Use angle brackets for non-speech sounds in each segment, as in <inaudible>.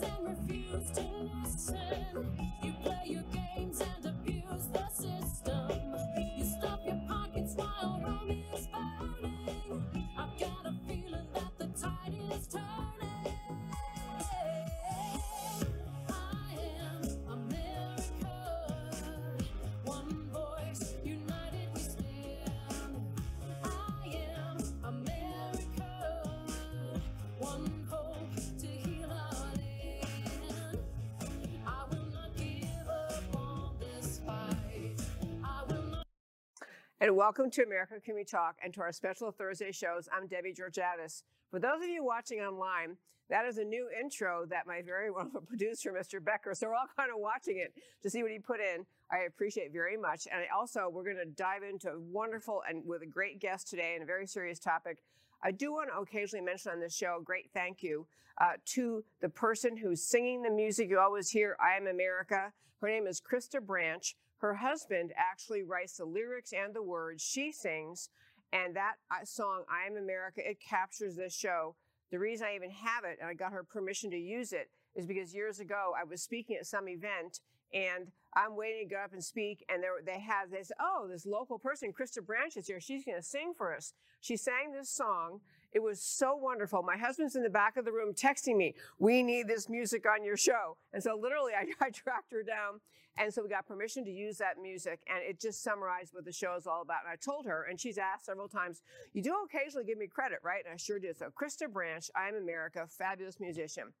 games and refuse to listen. You play your games and And welcome to America Can We Talk and to our special Thursday shows. I'm Debbie Georgatos. For those of you watching online, that is a new intro that my very <laughs> wonderful producer, Mr. Becker, so we're all kind of watching it to see what he put in. I appreciate very much. And also, we're going to dive into a wonderful and with a great guest today and a very serious topic. I do want to occasionally mention on this show a great thank you uh, to the person who's singing the music you always hear, I Am America. Her name is Krista Branch. Her husband actually writes the lyrics and the words. She sings, and that uh, song, I Am America, it captures this show. The reason I even have it, and I got her permission to use it, is because years ago I was speaking at some event and I'm waiting to go up and speak, and there, they had this, oh, this local person, Krista Branch is here. She's going to sing for us. She sang this song. It was so wonderful. My husband's in the back of the room texting me, we need this music on your show. And so literally I, <laughs> I tracked her down. And so we got permission to use that music, and it just summarized what the show is all about. And I told her, and she's asked several times, you do occasionally give me credit, right? And I sure did. So Krista Branch, I Am America, fabulous musician.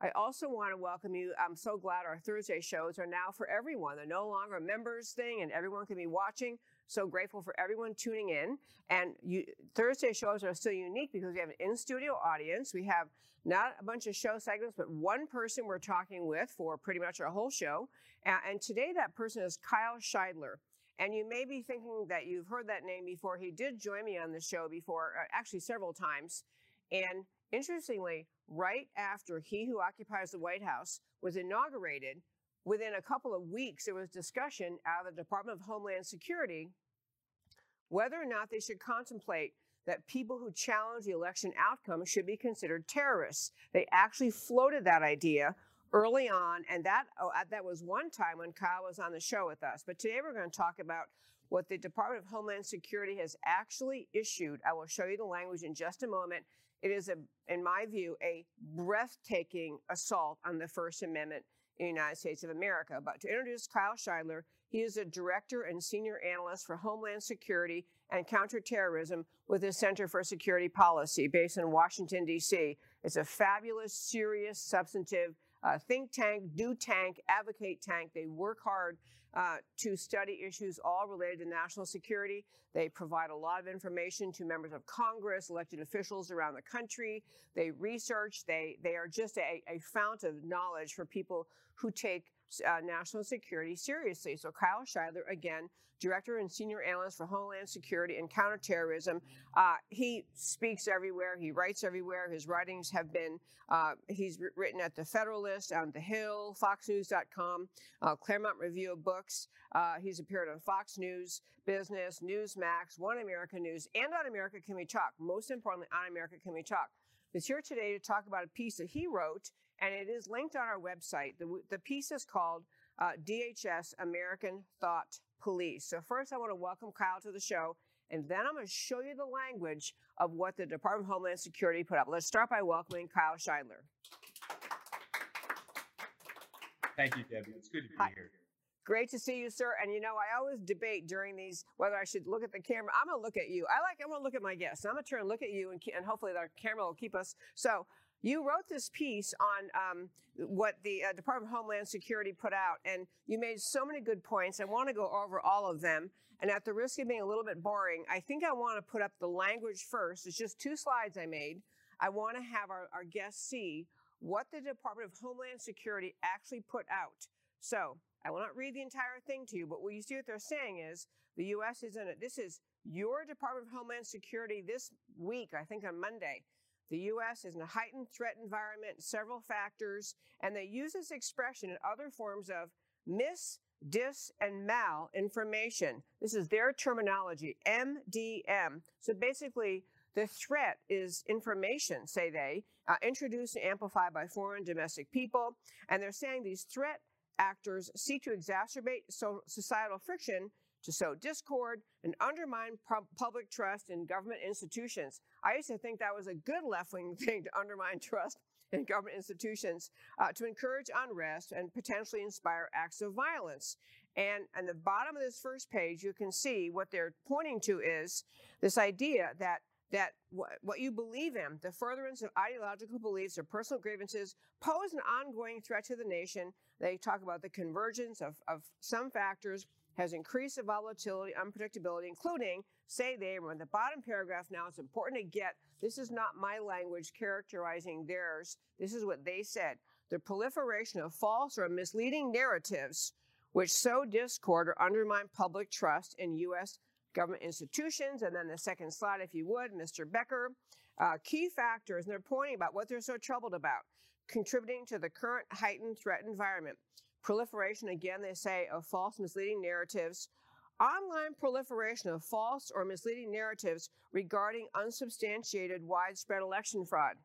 I also want to welcome you. I'm so glad our Thursday shows are now for everyone. They're no longer a members thing and everyone can be watching. So grateful for everyone tuning in. And you, Thursday shows are still unique because we have an in-studio audience. We have not a bunch of show segments, but one person we're talking with for pretty much our whole show. And today that person is Kyle Shideler. And you may be thinking that you've heard that name before. He did join me on the show before, uh, actually several times. And interestingly, right after he who occupies the White House was inaugurated, within a couple of weeks, there was discussion out of the Department of Homeland Security whether or not they should contemplate that people who challenge the election outcome should be considered terrorists. They actually floated that idea early on, and that oh, uh, that was one time when Kyle was on the show with us. But today we're going to talk about what the Department of Homeland Security has actually issued. I will show you the language in just a moment. It is, a, in my view, a breathtaking assault on the First Amendment in the United States of America. But to introduce Kyle Shideler, he is a director and senior analyst for Homeland Security and Counterterrorism with the Center for Security Policy based in Washington, D.C. It's a fabulous, serious, substantive uh, think tank, do tank, advocate tank. They work hard uh, to study issues all related to national security. They provide a lot of information to members of Congress, elected officials around the country. They research. They they are just a, a fount of knowledge for people who take uh, national security seriously. So Kyle Shideler, again, director and senior analyst for Homeland Security and Counterterrorism, uh, he speaks everywhere. He writes everywhere. His writings have been, uh, he's written at the Federalist, on The Hill, FoxNews.com, uh, Claremont Review of Books. Uh, he's appeared on Fox News, Business, Newsmax, One America News, and on America Can We Talk. Most importantly, on America Can We Talk. He's here today to talk about a piece that he wrote and it is linked on our website. The, the piece is called uh, DHS American Thought Police. So, first, I want to welcome Kyle to the show, and then I'm going to show you the language of what the Department of Homeland Security put up. Let's start by welcoming Kyle Shideler. Thank you, Debbie. It's good to be Hi. here. Great to see you, sir. And you know, I always debate during these whether I should look at the camera. I'm going to look at you. I like, I'm going to look at my guests. I'm going to turn and look at you, and, and hopefully, our camera will keep us. So, you wrote this piece on um, what the uh, Department of Homeland Security put out, and you made so many good points. I want to go over all of them. And at the risk of being a little bit boring, I think I want to put up the language first. It's just two slides I made. I want to have our, our guests see what the Department of Homeland Security actually put out. So I will not read the entire thing to you, but what you see what they're saying is the U.S. is in it. This is your Department of Homeland Security this week, I think on Monday. The U.S. is in a heightened threat environment, several factors, and they use this expression in other forms of mis, dis, and mal information. This is their terminology, MDM. So basically, The threat is information, say they, uh, introduced and amplified by foreign domestic people. And they're saying these threat actors seek to exacerbate so societal friction to sow discord and undermine pu- public trust in government institutions. I used to think that was a good left wing <laughs> thing to undermine trust in government institutions, uh, to encourage unrest and potentially inspire acts of violence. And on the bottom of this first page, you can see what they're pointing to is this idea that that what you believe in, the furtherance of ideological beliefs or personal grievances, pose an ongoing threat to the nation. They talk about the convergence of, of some factors has increased the volatility, unpredictability, including, say they, were in the bottom paragraph now, it's important to get, this is not my language characterizing theirs. This is what they said. The proliferation of false or misleading narratives which sow discord or undermine public trust in U.S. government institutions. And then the second slide, if you would, Mr. Becker. Uh, key factors, and they're pointing about what they're so troubled about, contributing to the current heightened threat environment proliferation, again, they say, of false, misleading narratives, online proliferation of false or misleading narratives regarding unsubstantiated widespread election fraud.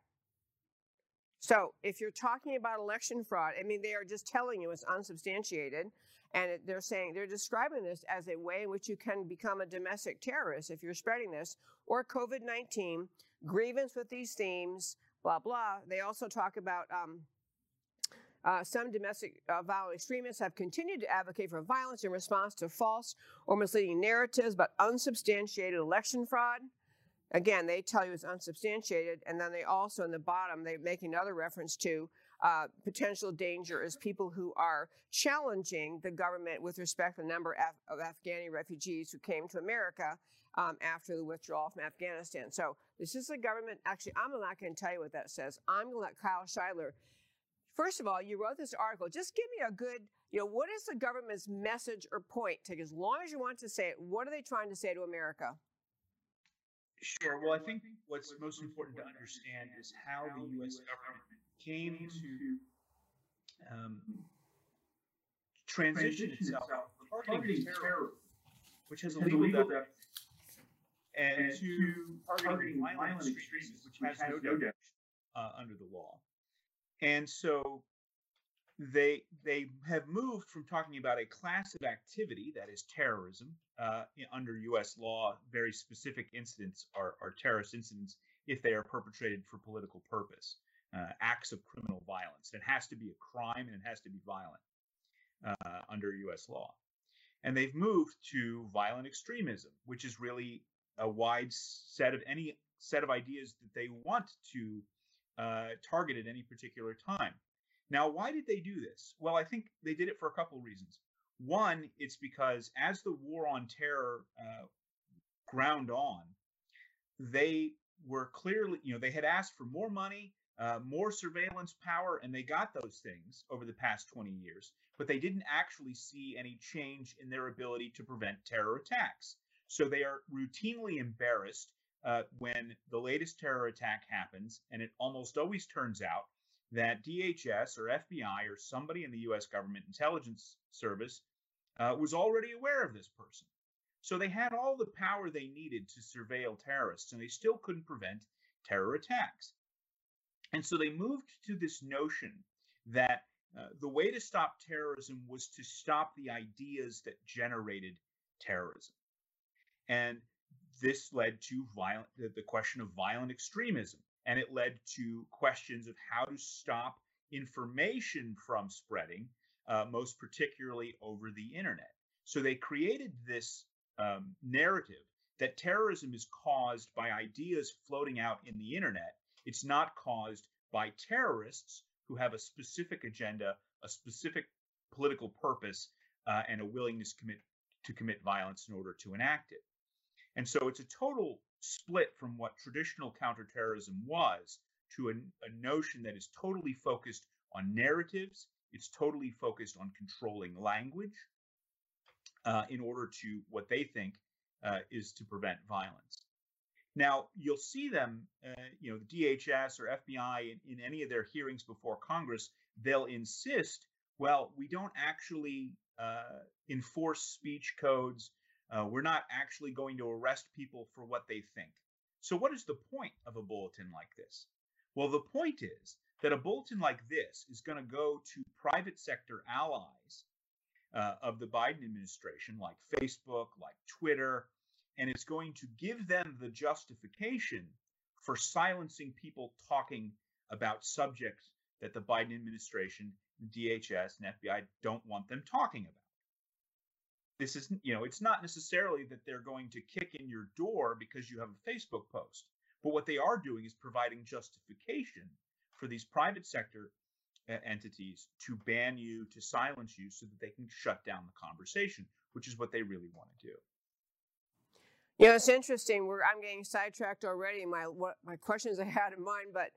So, if you're talking about election fraud, I mean, they are just telling you it's unsubstantiated. And they're saying, they're describing this as a way in which you can become a domestic terrorist if you're spreading this, or COVID 19, grievance with these themes, blah, blah. They also talk about um, uh, some domestic uh, violent extremists have continued to advocate for violence in response to false or misleading narratives about unsubstantiated election fraud. Again, they tell you it's unsubstantiated, and then they also, in the bottom, they make another reference to uh, potential danger is people who are challenging the government with respect to the number of Afghani refugees who came to America um, after the withdrawal from Afghanistan. So this is the government. Actually, I'm not going to tell you what that says. I'm going to let Kyle Shideler First of all, you wrote this article. Just give me a good, you know, what is the government's message or point? Take as long as you want to say it. What are they trying to say to America? Sure. Well, I think what's most important to understand is how the U.S. government came to um, transition itself from targeting terror, which has a legal definition, and to targeting violent extremists, which has no definition uh, under the law. And so they they have moved from talking about a class of activity that is terrorism uh, under U.S. law. Very specific incidents are, are terrorist incidents if they are perpetrated for political purpose, uh, acts of criminal violence. It has to be a crime and it has to be violent uh, under U.S. law. And they've moved to violent extremism, which is really a wide set of any set of ideas that they want to uh, target at any particular time. Now, why did they do this? Well, I think they did it for a couple of reasons. One, it's because as the war on terror uh, ground on, they were clearly, you know, they had asked for more money, uh, more surveillance power, and they got those things over the past 20 years, but they didn't actually see any change in their ability to prevent terror attacks. So they are routinely embarrassed uh, when the latest terror attack happens, and it almost always turns out that DHS or FBI or somebody in the U.S. government intelligence service uh, was already aware of this person. So they had all the power they needed to surveil terrorists, and they still couldn't prevent terror attacks. And so they moved to this notion that uh, the way to stop terrorism was to stop the ideas that generated terrorism. And this led to violent the, question of violent extremism and it led to questions of how to stop information from spreading uh, most particularly over the internet. So they created this um, narrative that terrorism is caused by ideas floating out in the internet. It's not caused by terrorists who have a specific agenda a specific political purpose uh, and a willingness commit, to commit violence in order to enact it and so it's a total split from what traditional counterterrorism was to a, a, notion that is totally focused on narratives. It's totally focused on controlling language uh, in order to what they think uh, is to prevent violence. Now, you'll see them, uh, you know, the DHS or FBI in, in any of their hearings before Congress, they'll insist, well, we don't actually uh, enforce speech codes uh, we're not actually going to arrest people for what they think. So, what is the point of a bulletin like this? Well, the point is that a bulletin like this is going to go to private sector allies uh, of the Biden administration, like Facebook, like Twitter, and it's going to give them the justification for silencing people talking about subjects that the Biden administration, DHS, and FBI don't want them talking about. This isn't you know, it's not necessarily that they're going to kick in your door because you have a Facebook post, but what they are doing is providing justification for these private sector entities to ban you, to silence you, so that they can shut down the conversation, which is what they really want to do. You know, it's interesting. We're I'm getting sidetracked already. My what my questions I had in mind, but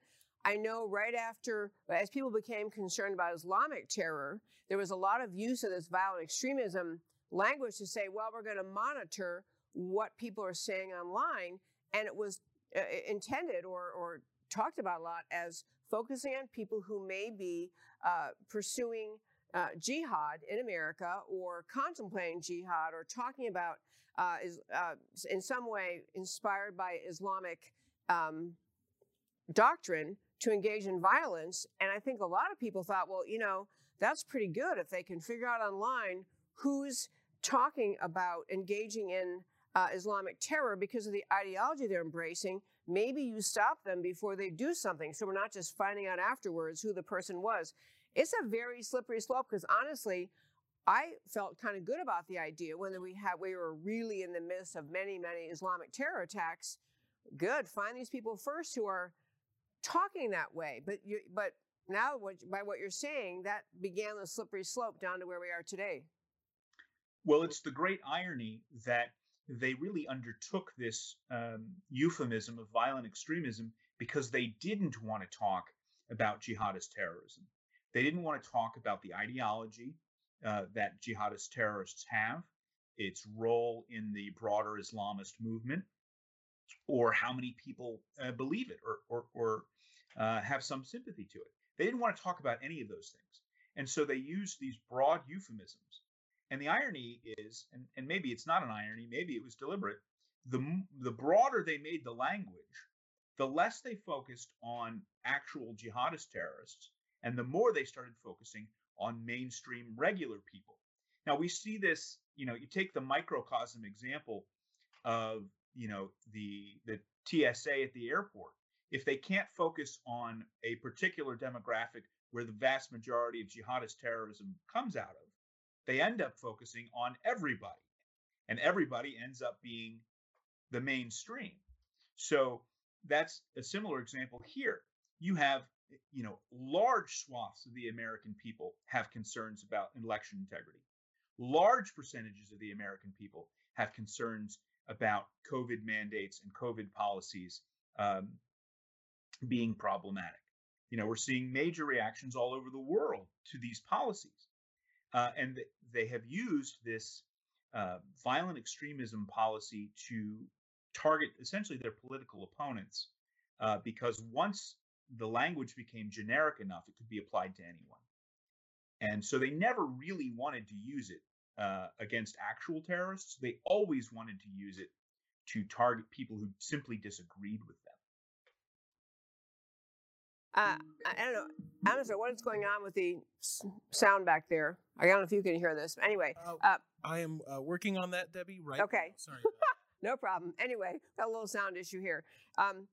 I know right after, as people became concerned about Islamic terror, there was a lot of use of this violent extremism language to say, well, we're going to monitor what people are saying online, and it was uh, intended or or talked about a lot as focusing on people who may be uh, pursuing uh, jihad in America or contemplating jihad or talking about uh, is uh, in some way inspired by Islamic um, doctrine to engage in violence. And I think a lot of people thought, well, you know, that's pretty good if they can figure out online who's talking about engaging in uh, Islamic terror because of the ideology they're embracing. Maybe you stop them before they do something. So we're not just finding out afterwards who the person was. It's a very slippery slope because honestly, I felt kind of good about the idea when we had we were really in the midst of many, many Islamic terror attacks. Good, find these people first who are talking that way. But you, but now, what, by what you're saying, that began the slippery slope down to where we are today. Well, it's the great irony that they really undertook this um, euphemism of violent extremism because they didn't want to talk about jihadist terrorism. They didn't want to talk about the ideology uh, that jihadist terrorists have, its role in the broader Islamist movement, or how many people uh, believe it or, or, or uh, have some sympathy to it. They didn't want to talk about any of those things. And so they used these broad euphemisms. And the irony is, and, and maybe it's not an irony, maybe it was deliberate, the, the broader they made the language, the less they focused on actual jihadist terrorists, and the more they started focusing on mainstream regular people. Now we see this, you know, you take the microcosm example of, you know, the the TSA at the airport. If they can't focus on a particular demographic where the vast majority of jihadist terrorism comes out of, they end up focusing on everybody. And everybody ends up being the mainstream. So that's a similar example here. You have you know, large swaths of the American people have concerns about election integrity. Large percentages of the American people have concerns about COVID mandates and COVID policies um, being problematic. You know, we're seeing major reactions all over the world to these policies. Uh, and they have used this uh, violent extremism policy to target essentially their political opponents uh, because once the language became generic enough, it could be applied to anyone. And so they never really wanted to use it uh, against actual terrorists. They always wanted to use it to target people who simply disagreed with them. Uh, I don't know. I'm sorry, what is going on with the sound back there? I don't know if you can hear this. Anyway, Uh, uh, I am uh, working on that, Debbie. Right. Okay. Sorry. <laughs> no problem. Anyway, got a little sound issue here. Um,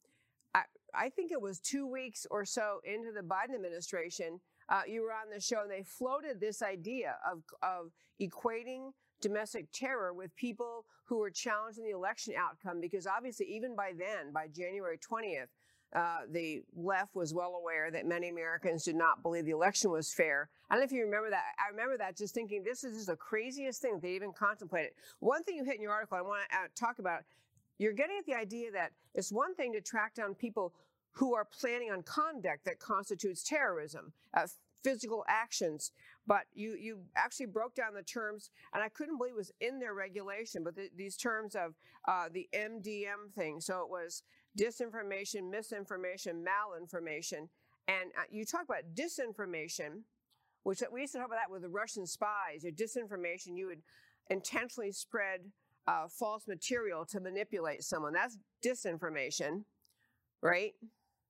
I, I think it was two weeks or so into the Biden administration, uh, you were on the show and they floated this idea of, of equating domestic terror with people who were challenging the election outcome because obviously even by then, by January 20th, uh, the left was well aware that many Americans did not believe the election was fair. I don't know if you remember that. I remember that just thinking this is just the craziest thing they even contemplated. One thing you hit in your article I want to uh, talk about you're getting at the idea that it's one thing to track down people who are planning on conduct that constitutes terrorism, uh, physical actions, but you you actually broke down the terms, and I couldn't believe it was in their regulation, but the, these terms of uh, the MDM thing. So it was disinformation, misinformation, malinformation, and uh, you talk about disinformation, which we used to talk about that with the Russian spies. Your disinformation, you would intentionally spread uh, false material to manipulate someone. That's disinformation, right?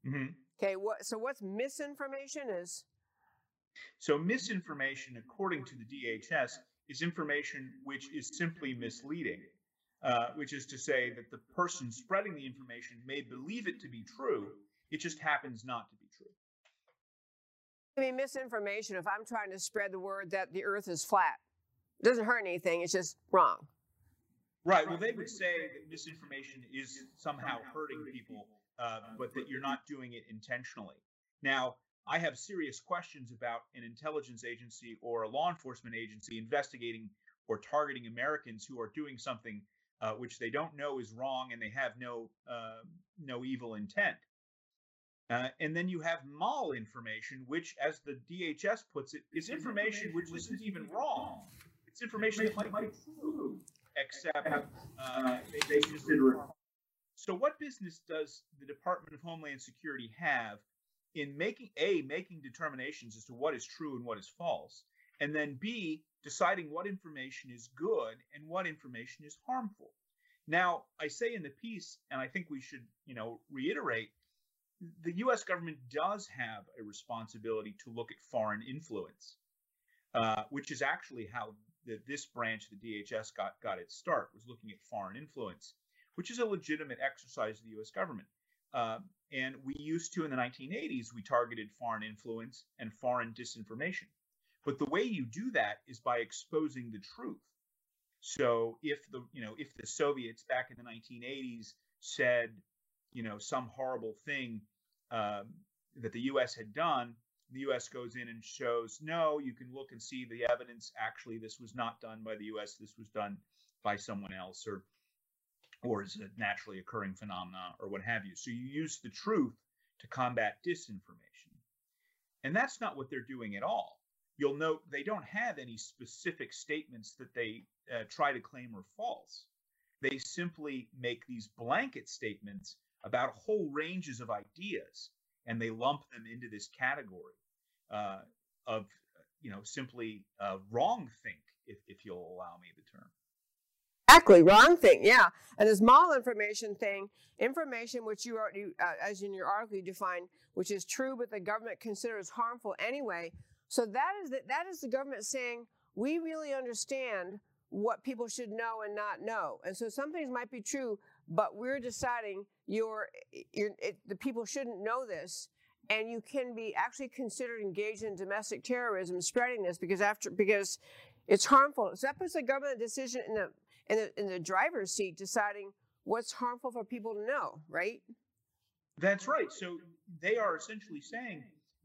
hmm Okay. What? So what's misinformation is? So misinformation, according to the DHS, is information which is simply misleading, uh, which is to say that the person spreading the information may believe it to be true, it just happens not to be true. I mean, misinformation. If I'm trying to spread the word that the Earth is flat, it doesn't hurt anything. It's just wrong. Right. Well, they would say that misinformation is somehow hurting people, uh, but that you're not doing it intentionally. Now, I have serious questions about an intelligence agency or a law enforcement agency investigating or targeting Americans who are doing something uh, which they don't know is wrong and they have no uh, no evil intent. Uh, and then you have malinformation, which, as the DHS puts it, is information which isn't even wrong. It's information that might be true, except uh, they consider it. So, what business does the Department of Homeland Security have in making a making determinations as to what is true and what is false, and then b deciding what information is good and what information is harmful? Now, I say in the piece, and I think we should, you know, reiterate the U.S. government does have a responsibility to look at foreign influence, uh, which is actually how the, this branch of the DHS got got its start was looking at foreign influence, which is a legitimate exercise of the U.S. government. Uh, and we used to in the 1980s we targeted foreign influence and foreign disinformation. But the way you do that is by exposing the truth. So if the you know if the Soviets back in the 1980s said you know some horrible thing um, that the U.S. had done, the U.S. goes in and shows no, you can look and see the evidence. Actually, this was not done by the U.S. This was done by someone else, or or is a naturally occurring phenomena, or what have you. So you use the truth to combat disinformation, and that's not what they're doing at all. You'll note they don't have any specific statements that they uh, try to claim are false. They simply make these blanket statements about whole ranges of ideas, and they lump them into this category uh, of, you know, simply uh, wrong think, if, if you'll allow me the term. Exactly, wrong thing. Yeah, and this malinformation thing, information which you already, uh, as in your article, you define, which is true, but the government considers harmful anyway. So that is the, that is the government saying we really understand what people should know and not know, and so some things might be true, but we're deciding you're, you're it, the people shouldn't know this, and you can be actually considered engaged in domestic terrorism, spreading this because after because it's harmful. So that puts the government decision in the in the in the driver's seat, deciding what's harmful for people to know, right? That's right. So they are essentially saying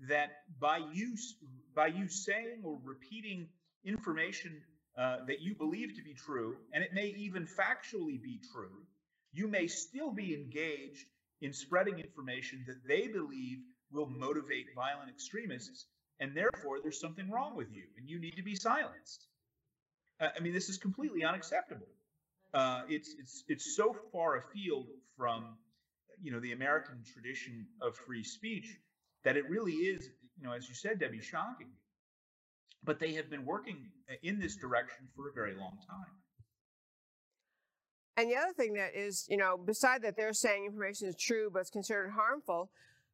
that by use by you saying or repeating information uh, that you believe to be true, and it may even factually be true, you may still be engaged in spreading information that they believe will motivate violent extremists, and therefore there's something wrong with you, and you need to be silenced. Uh, I mean, this is completely unacceptable. Uh, it's it's it's so far afield from you know the American tradition of free speech that it really is, you know, as you said, Debbie, shocking. But they have been working in this direction for a very long time. And the other thing that is, you know, beside that they're saying information is true but it's considered harmful,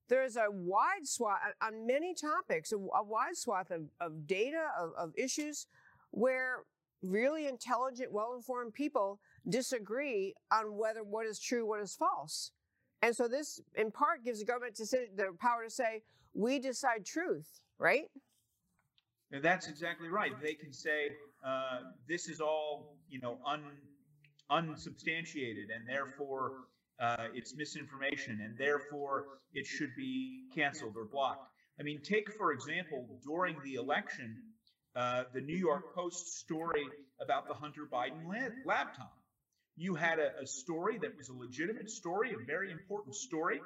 there's a wide swath on many topics, a, a wide swath of, of data, of, of issues where really intelligent, well-informed people disagree on whether what is true, what is false. And so this, in part, gives the government the power to say, we decide truth, right? And that's exactly right. They can say uh, this is all, you know, un, unsubstantiated, and therefore uh, it's misinformation, and therefore it should be canceled or blocked. I mean, take for example, during the election, uh, the New York Post story about the Hunter Biden laptop. You had a, a story that was a legitimate story, a very important story,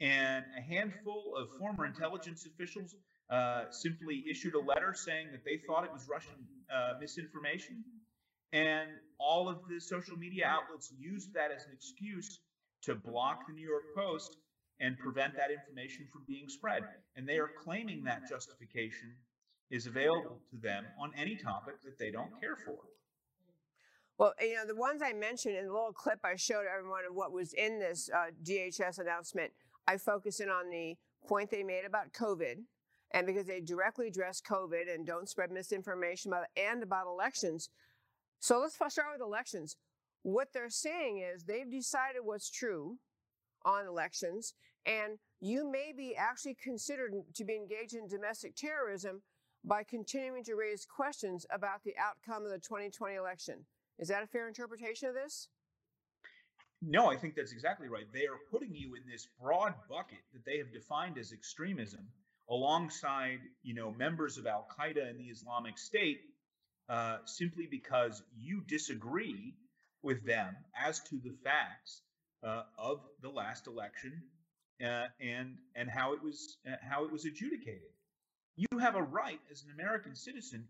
and a handful of former intelligence officials uh, simply issued a letter saying that they thought it was Russian uh, misinformation. And all of the social media outlets used that as an excuse to block the New York Post and prevent that information from being spread. And they are claiming that justification is available to them on any topic that they don't care for. Well, you know, the ones I mentioned in the little clip I showed everyone of what was in this uh, DHS announcement, I focus in on the point they made about COVID. And because they directly address COVID and don't spread misinformation about and about elections. So let's start with elections. What they're saying is they've decided what's true on elections, and you may be actually considered to be engaged in domestic terrorism by continuing to raise questions about the outcome of the 2020 election. Is that a fair interpretation of this? No, I think that's exactly right. They are putting you in this broad bucket that they have defined as extremism, alongside, you know, members of Al Qaeda and the Islamic State, uh, simply because you disagree with them as to the facts uh, of the last election uh, and and how it was uh, how it was adjudicated. You have a right as an American citizen,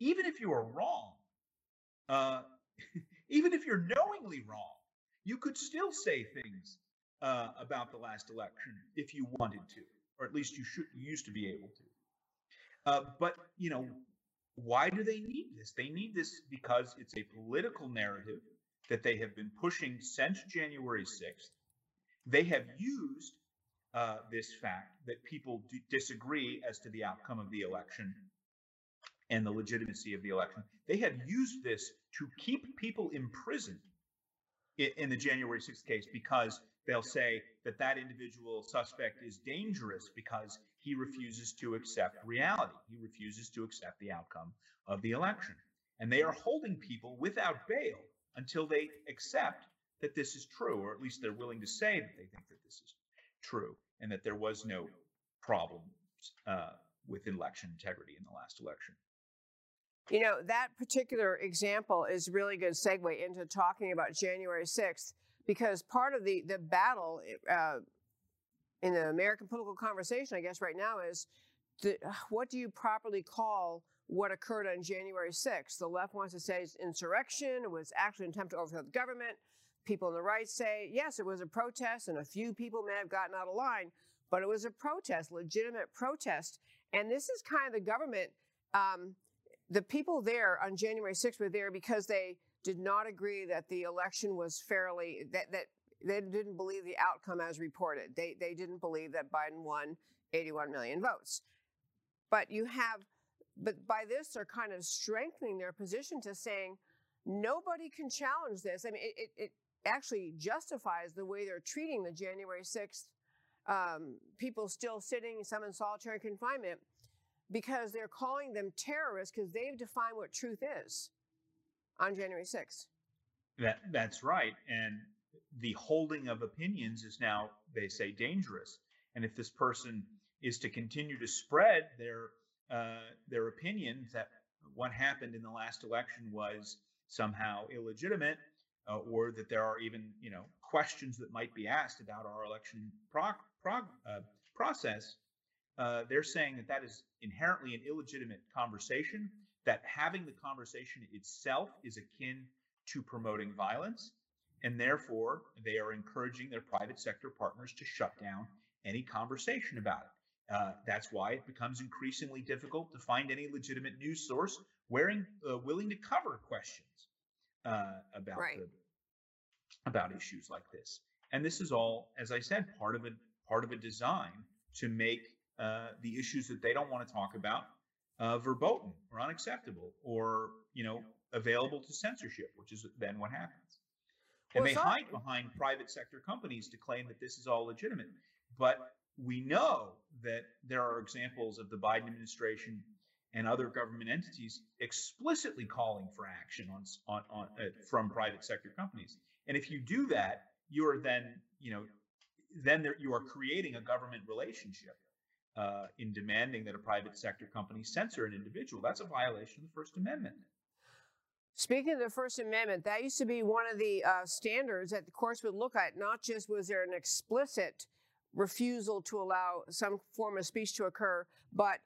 even if you are wrong, uh, <laughs> even if you're knowingly wrong, you could still say things uh, about the last election if you wanted to, or at least you should you used to be able to. Uh, but you know, why do they need this? They need this because it's a political narrative that they have been pushing since January 6th. They have used uh, this fact that people d- disagree as to the outcome of the election and the legitimacy of the election. They have used this to keep people imprisoned in, the January 6th case because they'll say that that individual suspect is dangerous because he refuses to accept reality. He refuses to accept the outcome of the election. And they are holding people without bail until they accept that this is true, or at least they're willing to say that they think that this is true and that there was no problem uh, with election integrity in the last election. You know, that particular example is really good segue into talking about January 6th, because part of the, the battle uh, in the American political conversation, I guess, right now is the, what do you properly call what occurred on January 6th? The left wants to say it's insurrection, it was actually an attempt to overthrow the government. People on the right say, yes, it was a protest, and a few people may have gotten out of line, but it was a protest, legitimate protest. And this is kind of the government. Um, the people there on January 6th were there because they did not agree that the election was fairly, that, that they didn't believe the outcome as reported. They, they didn't believe that Biden won 81 million votes. But you have, but by this, they're kind of strengthening their position to saying nobody can challenge this. I mean, it, it, it actually justifies the way they're treating the January 6th um, people still sitting, some in solitary confinement because they're calling them terrorists because they've defined what truth is on January 6th. That that's right, and the holding of opinions is now they say dangerous. And if this person is to continue to spread their uh, their opinions that what happened in the last election was somehow illegitimate, uh, or that there are even you know questions that might be asked about our election prog- prog- uh, process, uh, they're saying that that is inherently an illegitimate conversation, that having the conversation itself is akin to promoting violence, and therefore they are encouraging their private sector partners to shut down any conversation about it. Uh, that's why it becomes increasingly difficult to find any legitimate news source wearing, uh, willing to cover questions uh, about Right. the, about issues like this. And this is all, as I said, part of a part of a design to make uh, the issues that they don't want to talk about uh, verboten or unacceptable or you know available to censorship, which is then what happens. And Well, they hide behind private sector companies to claim that this is all legitimate. But we know that there are examples of the Biden administration and other government entities explicitly calling for action on, on, on uh, from private sector companies. And if you do that, you are then, you know, then there, you are creating a government relationship uh, in demanding that a private sector company censor an individual. That's a violation of the First Amendment. Speaking of the First Amendment, that used to be one of the uh, standards that the courts would look at. Not just was there an explicit refusal to allow some form of speech to occur, but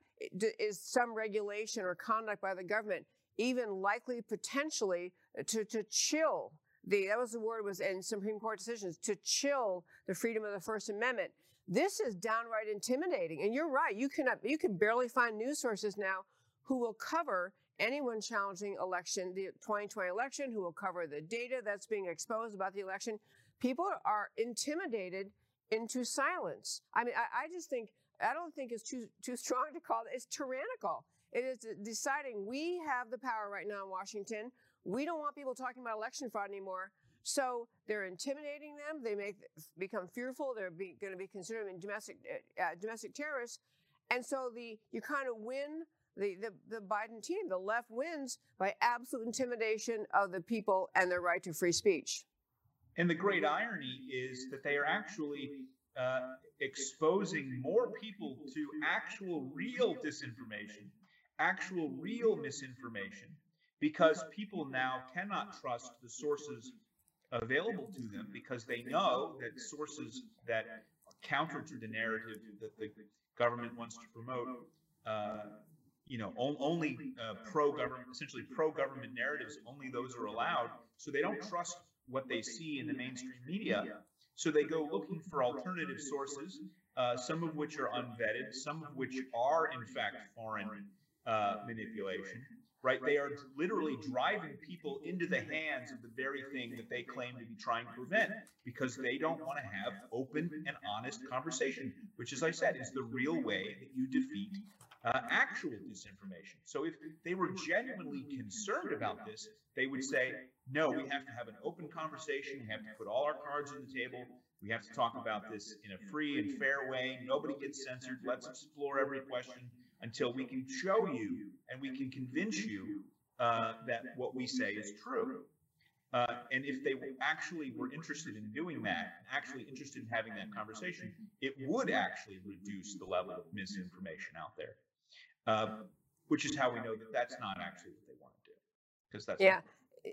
is some regulation or conduct by the government even likely potentially to, to chill the, that was the word was in Supreme Court decisions, to chill the freedom of the First Amendment. This is downright intimidating. And you're right. You cannot, you can barely find news sources now who will cover anyone challenging election, the 2020 election, who will cover the data that's being exposed about the election. People are intimidated into silence. I mean, I, I just think I don't think it's too too strong to call it. It's tyrannical. It is deciding we have the power right now in Washington. We don't want people talking about election fraud anymore. So they're intimidating them. They make become fearful. They're going to be considered domestic uh, uh, domestic terrorists. And so the you kind of win the, the the Biden team. The left wins by absolute intimidation of the people and their right to free speech. And the great irony is that they are actually uh, exposing more people to actual real disinformation, actual real misinformation, because people now cannot trust the sources available to them because they know that sources that counter to the narrative that the government wants to promote, uh, you know, only uh, pro-government, essentially pro-government narratives, only those are allowed. So they don't trust what they see in the mainstream media. So they go looking for alternative sources, uh, some of which are unvetted, some of which are in fact foreign uh, manipulation right? They are literally driving people into the hands of the very thing that they claim to be trying to prevent because they don't want to have open and honest conversation, which, as I said, is the real way that you defeat uh, actual disinformation. So if they were genuinely concerned about this, they would say, no, we have to have an open conversation. We have to put all our cards on the table. We have to talk about this in a free and fair way. Nobody gets censored. Let's explore every question until we can show you and we can convince you uh, that what we say is true. Uh, and if they actually were interested in doing that, actually interested in having that conversation, it would actually reduce the level of misinformation out there. Uh, which is how we know that that's not actually what they want to do. Because that's yeah.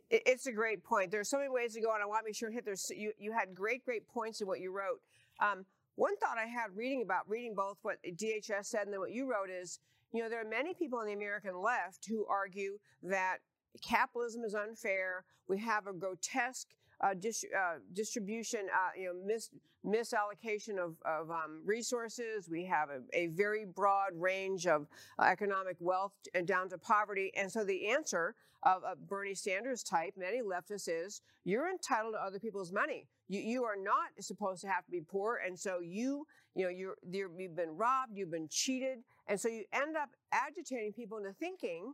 It's a great point. There's so many ways to go, and I want to make sure hit. There's you. You had great, great points in what you wrote. Um, one thought I had reading about reading both what DHS said and then what you wrote is, you know, there are many people on the American left who argue that capitalism is unfair. We have a grotesque uh, dis- uh, distribution, uh, you know, mis- misallocation of, of um, resources. We have a, a, very broad range of uh, economic wealth and down to poverty. And so the answer of a Bernie Sanders type, many leftists, is you're entitled to other people's money. You, you are not supposed to have to be poor. And so you, you know, you're, you're, you've been robbed, you've been cheated. And so you end up agitating people into thinking,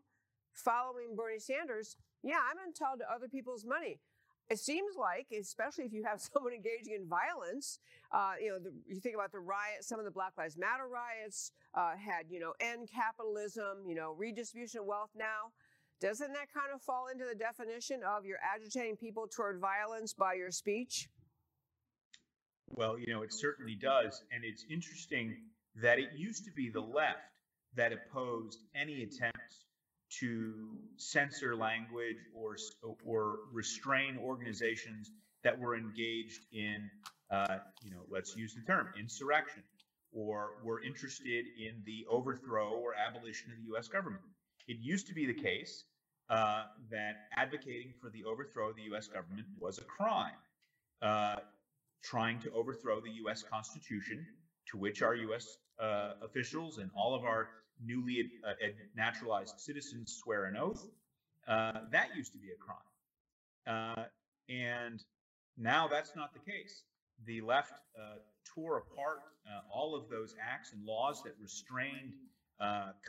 following Bernie Sanders, yeah, I'm entitled to other people's money. It seems like, especially if you have <laughs> someone engaging in violence, uh, you know, the, you think about the riots, some of the Black Lives Matter riots uh, had, you know, end capitalism, you know, redistribution of wealth now. Doesn't that kind of fall into the definition of you're agitating people toward violence by your speech? Well, you know, it certainly does. And it's interesting that it used to be the left that opposed any attempts to censor language or, or restrain organizations that were engaged in, uh, you know, let's use the term insurrection or were interested in the overthrow or abolition of the U.S. government. It used to be the case uh, that advocating for the overthrow of the U.S. government was a crime. Uh, trying to overthrow the U.S. Constitution, to which our U.S. Uh, officials and all of our newly uh, naturalized citizens swear an oath. Uh, that used to be a crime. Uh, and now that's not the case. The left uh, tore apart all of those acts and laws that restrained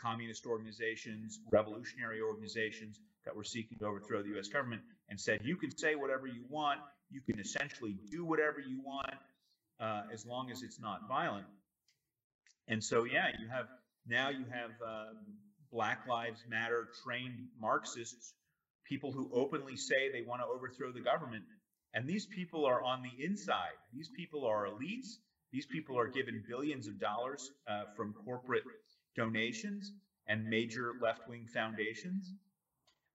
communist organizations, revolutionary organizations that were seeking to overthrow the U.S. government, and said, you can say whatever you want, you can essentially do whatever you want uh, as long as it's not violent. And so, yeah, you have now you have um, Black Lives Matter trained Marxists, people who openly say they want to overthrow the government. And these people are on the inside. These people are elites. These people are given billions of dollars uh, from corporate donations and major left wing foundations.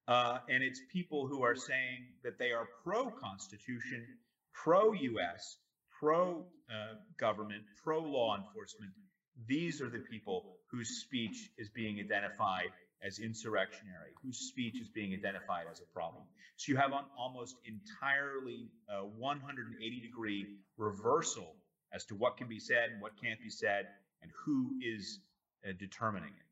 Uh, and it's people who are saying that they are pro Constitution, pro US, pro uh, government, pro law enforcement. These are the people whose speech is being identified as insurrectionary, whose speech is being identified as a problem. So you have an almost entirely uh, 180 degree reversal as to what can be said and what can't be said and who is uh, determining it.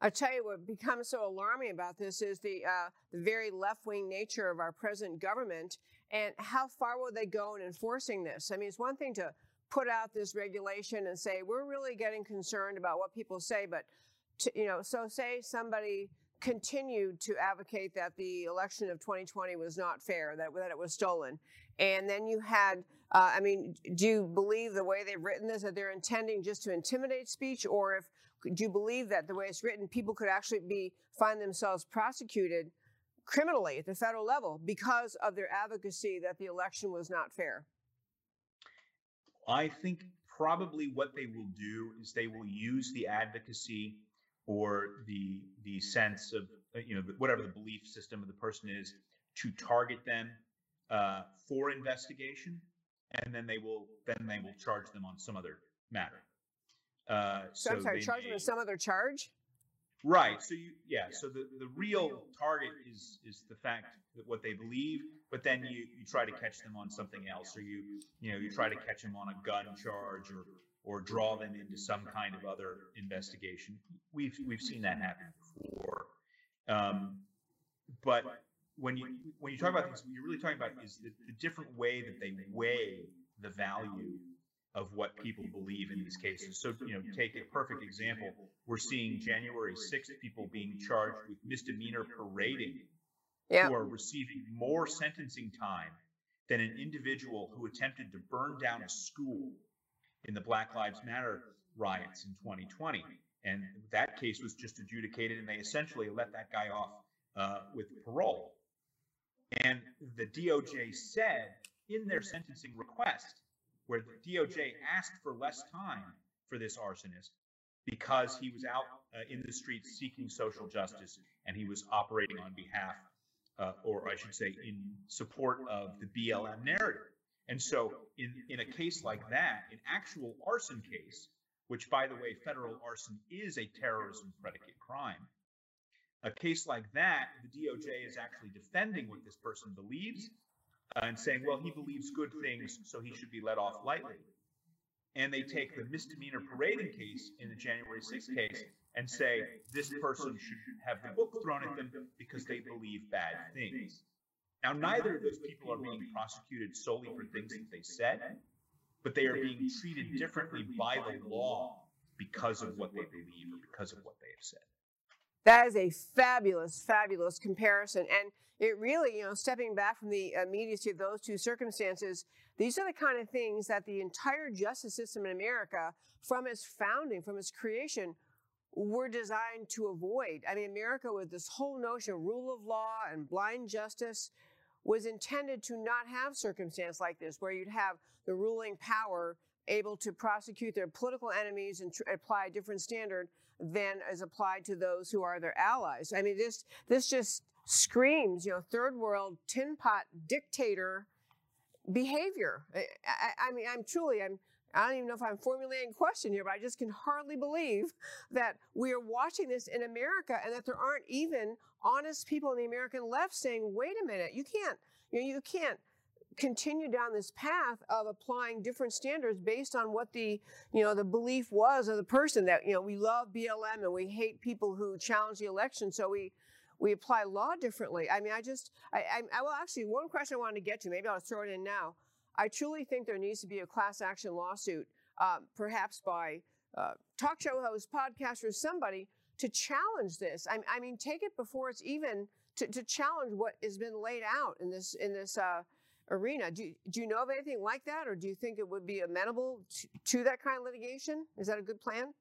I tell you what becomes so alarming about this is the uh, the very left wing nature of our present government and how far will they go in enforcing this? I mean, it's one thing to put out this regulation and say we're really getting concerned about what people say, but to, you know, so say somebody continued to advocate that the election of 2020 was not fair, that that it was stolen, and then you had. Uh, I mean, do you believe the way they've written this that they're intending just to intimidate speech, or if do you believe that the way it's written, people could actually be find themselves prosecuted criminally at the federal level because of their advocacy that the election was not fair? I think probably what they will do is they will use the advocacy or the the sense of uh, you know whatever the belief system of the person is to target them uh, for investigation, and then they will then they will charge them on some other matter. Uh, So, I'm sorry, them with some other charge? Right. So you, yeah. So the, the real target is is the fact that what they believe, but then you, you try to catch them on something else, or you you know you try to catch them on a gun charge, or or draw them into some kind of other investigation. We've we've seen that happen before. Um, but when you when you talk about things, what you're really talking about is the, the different way that they weigh the value of what people believe in these cases. So, you know, take a perfect example. We're seeing January 6th people being charged with misdemeanor parading Yeah. who are receiving more sentencing time than an individual who attempted to burn down a school in the Black Lives Matter riots in 2020. And that case was just adjudicated, and they essentially let that guy off uh, with parole. And the DOJ said in their sentencing request, where the DOJ asked for less time for this arsonist because he was out uh, in the streets seeking social justice and he was operating on behalf, uh, or I should say, in support of the BLM narrative. And so, in, in a case like that, an actual arson case, which by the way, federal arson is a terrorism predicate crime, a case like that, the DOJ is actually defending what this person believes Uh, and saying, well, he believes good things, so he should be let off lightly. And they take the misdemeanor parading case in the January 6th case and say this person should have the book thrown at them because they believe bad things. Now, neither of those people are being prosecuted solely for things that they said, but they are being treated differently by the law because of what they believe or because of what they have said. That is a fabulous, fabulous comparison. And it really, you know, stepping back from the uh, immediacy of those two circumstances, these are the kind of things that the entire justice system in America, from its founding, from its creation, were designed to avoid. I mean, America, with this whole notion of rule of law and blind justice, was intended to not have circumstance like this, where you'd have the ruling power able to prosecute their political enemies and tr- apply a different standard than is applied to those who are their allies. I mean, this this just screams, you know, third world tin pot dictator behavior. I, I, I mean, I'm truly, I'm, I don't even know if I'm formulating a question here, but I just can hardly believe that we are watching this in America and that there aren't even honest people in the American left saying, wait a minute, you can't, you know, you can't continue down this path of applying different standards based on what the you know the belief was of the person that you know we love BLM and we hate people who challenge the election so we we apply law differently. I mean i just i i, well actually one question i wanted to get to maybe i'll throw it in now. I truly think there needs to be a class action lawsuit um, perhaps by uh, talk show hosts podcasters somebody to challenge this. I, I mean take it before it's even to, to challenge what has been laid out in this in this uh, arena. Do do you know of anything like that, or do you think it would be amenable to, to that kind of litigation? Is that a good plan?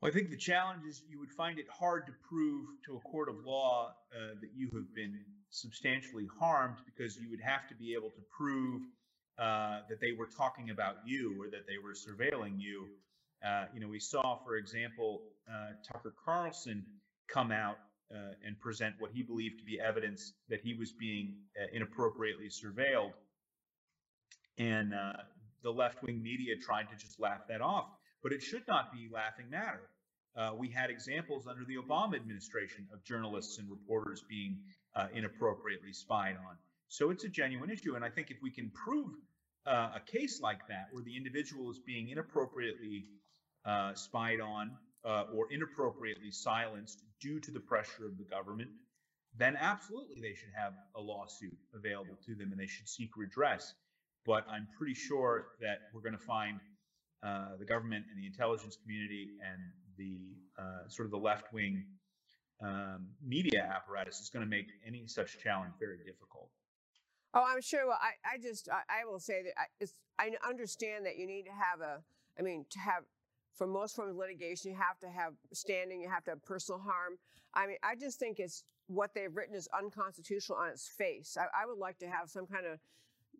Well, I think the challenge is you would find it hard to prove to a court of law uh, that you have been substantially harmed because you would have to be able to prove uh, that they were talking about you or that they were surveilling you. Uh, you know, we saw, for example, uh, Tucker Carlson come out uh, and present what he believed to be evidence that he was being uh, inappropriately surveilled. And uh, the left wing media tried to just laugh that off. But it should not be laughing matter. Uh, we had examples under the Obama administration of journalists and reporters being uh, inappropriately spied on. So it's a genuine issue. And I think if we can prove uh, a case like that, where the individual is being inappropriately spied on uh, or inappropriately silenced due to the pressure of the government, then absolutely they should have a lawsuit available to them and they should seek redress. But I'm pretty sure that we're going to find uh, the government and the intelligence community and the uh, sort of the left wing um, media apparatus is going to make any such challenge very difficult. Oh, I'm sure. Well, I, I just, I, I will say that I, I understand that you need to have a, I mean, to have, for most forms of litigation, you have to have standing, you have to have personal harm. I mean, I just think it's what they've written is unconstitutional on its face. I, I would like to have some kind of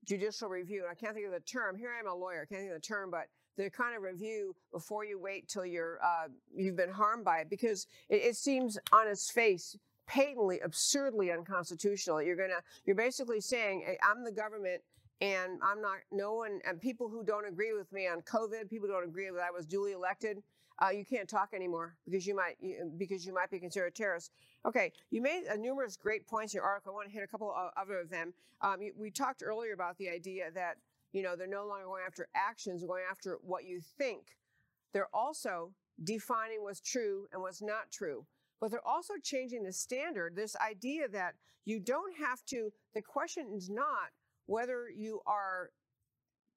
judicial review. And I can't think of the term. Here I am a lawyer. I can't think of the term, but the kind of review before you wait till you're uh, you've been harmed by it because it, it seems on its face patently absurdly unconstitutional you're gonna you're basically saying hey, i'm the government and i'm not no one and people who don't agree with me on covid people don't agree that i was duly elected uh, you can't talk anymore because you might because you might be considered a terrorist. Okay, you made uh, numerous great points in your article. I want to hit a couple of other of them. Um, we talked earlier about the idea that you know, they're no longer going after actions, they're going after what you think. They're also defining what's true and what's not true. But they're also changing the standard. This idea that you don't have to, the question is not whether you are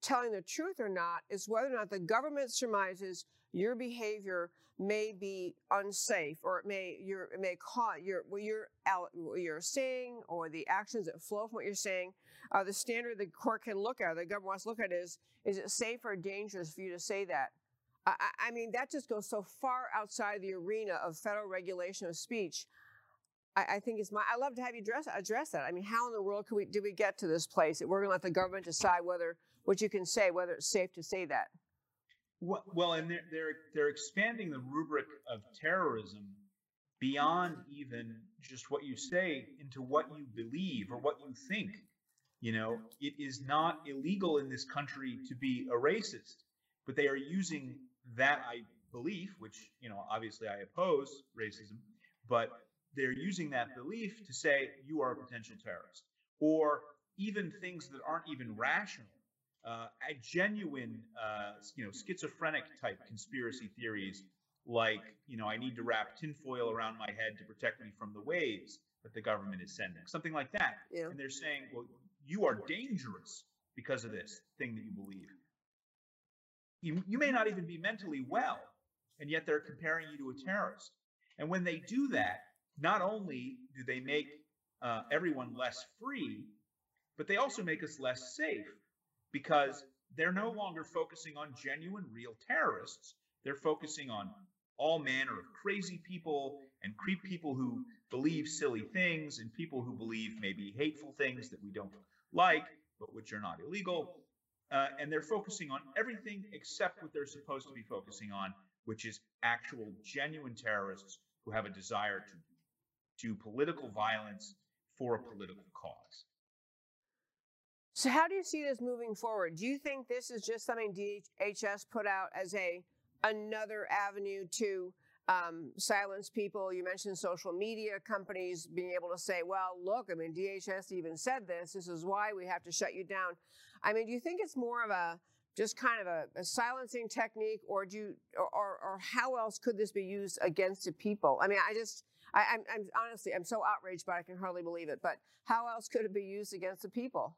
telling the truth or not, is whether or not the government surmises your behavior may be unsafe or it may your it may cause your what you're what you're saying or the actions that flow from what you're saying uh, the standard the court can look at the government wants to look at is is it safe or dangerous for you to say that? I, I mean that just goes so far outside the arena of federal regulation of speech I, I think it's my I love to have you address address that I mean how in the world could we did we get to this place that we're going to let the government decide whether what you can say whether it's safe to say that well, and they're, they're they're expanding the rubric of terrorism beyond even just what you say into what you believe or what you think. You know, it is not illegal in this country to be a racist, but they are using that I belief, which you know, obviously I oppose racism, but they're using that belief to say you are a potential terrorist, or even things that aren't even rational uh, a genuine, uh, you know, schizophrenic type conspiracy theories, like you know, I need to wrap tinfoil around my head to protect me from the waves that the government is sending, something like that. Yeah. And they're saying, well, you are dangerous because of this thing that you believe. You, you may not even be mentally well, and yet they're comparing you to a terrorist. And when they do that, not only do they make uh, everyone less free, but they also make us less safe because they're no longer focusing on genuine, real terrorists. They're focusing on all manner of crazy people and creep people who believe silly things and people who believe maybe hateful things that we don't like, but which are not illegal. Uh, and they're focusing on everything except what they're supposed to be focusing on, which is actual, genuine terrorists who have a desire to do political violence for a political cause. So, how do you see this moving forward? Do you think this is just something DHS put out as a another avenue to um, silence people? You mentioned social media companies being able to say, "Well, look, I mean, DHS even said this. This is why we have to shut you down." I mean, do you think it's more of a just kind of a, a silencing technique, or do you, or, or, or how else could this be used against the people? I mean, I just. I, I'm, I'm honestly, I'm so outraged, but I can hardly believe it. But how else could it be used against the people?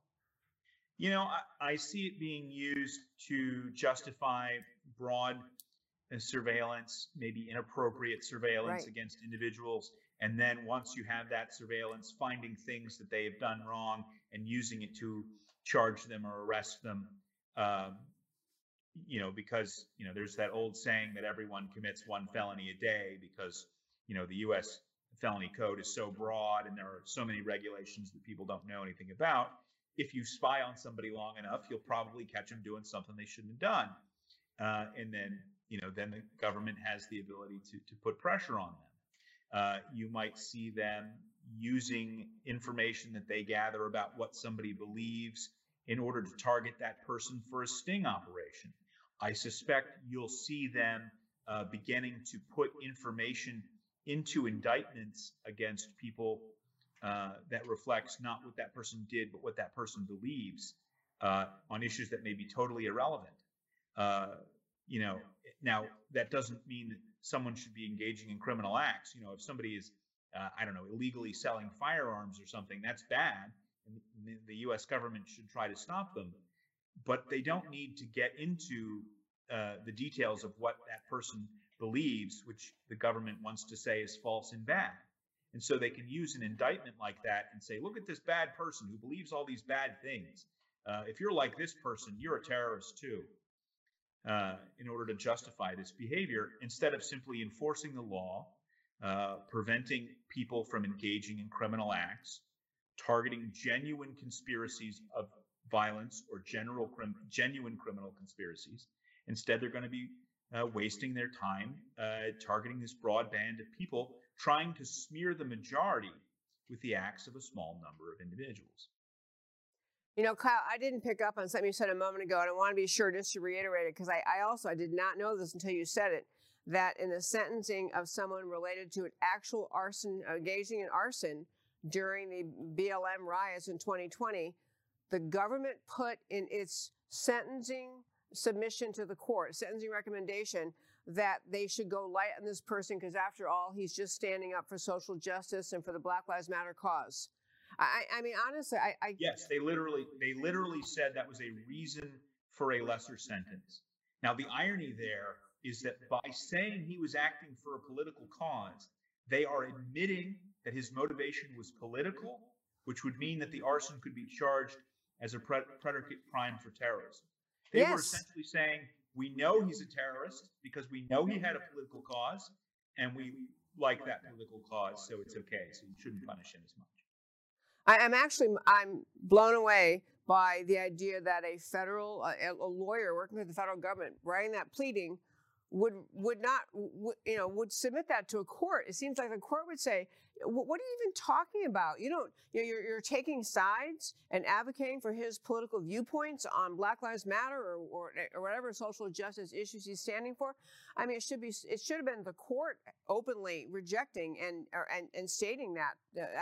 You know, I, I see it being used to justify broad uh, surveillance, maybe inappropriate surveillance Right. against individuals. And then once you have that surveillance, finding things that they have done wrong and using it to charge them or arrest them. Um, you know, because, you know, there's that old saying that everyone commits one felony a day because, you know, the US felony code is so broad and there are so many regulations that people don't know anything about if you spy on somebody long enough, you'll probably catch them doing something they shouldn't have done. Uh, and then, you know, then the government has the ability to, to put pressure on them. Uh, you might see them using information that they gather about what somebody believes in order to target that person for a sting operation. I suspect you'll see them uh, beginning to put information into indictments against people uh, that reflects not what that person did, but what that person believes uh, on issues that may be totally irrelevant. Uh, you know, now that doesn't mean that someone should be engaging in criminal acts. You know, if somebody is, uh, I don't know, illegally selling firearms or something, that's bad. And the- U.S. government should try to stop them. But they don't need to get into uh, the details of what that person believes, which the government wants to say is false and bad. And so they can use an indictment like that and say, look at this bad person who believes all these bad things. Uh, if you're like this person, you're a terrorist too, uh, in order to justify this behavior, instead of simply enforcing the law, uh, preventing people from engaging in criminal acts, targeting genuine conspiracies of violence or general crim- genuine criminal conspiracies. Instead, they're going to be uh, wasting their time uh, targeting this broad band of people, trying to smear the majority with the acts of a small number of individuals. You know, Kyle, I didn't pick up on something you said a moment ago, and I want to be sure just to reiterate it because I, I also I did not know this until you said it. That in the sentencing of someone related to an actual arson, engaging in arson during the BLM riots in 2020, the government put in its sentencing submission to the court, sentencing recommendation, that they should go light on this person because after all, he's just standing up for social justice and for the Black Lives Matter cause. I, I mean, honestly, I, I Yes, they literally they literally said that was a reason for a lesser sentence. Now the irony there is that by saying he was acting for a political cause, they are admitting that his motivation was political, which would mean that the arson could be charged as a predicate crime for terrorism. They were essentially saying, we know he's a terrorist because we know he had a political cause, and we like that political cause, so it's okay. So you shouldn't punish him as much. I, I'm actually I'm blown away by the idea that a federal uh, a, a lawyer working for the federal government writing that pleading would would not would, you know would submit that to a court. It seems like the court would say, "Wh- "What are you even talking about? You don't you're you're taking sides and advocating for his political viewpoints on Black Lives Matter or or, or whatever social justice issues he's standing for." I mean, it should be it should have been the court openly rejecting and or, and and stating that.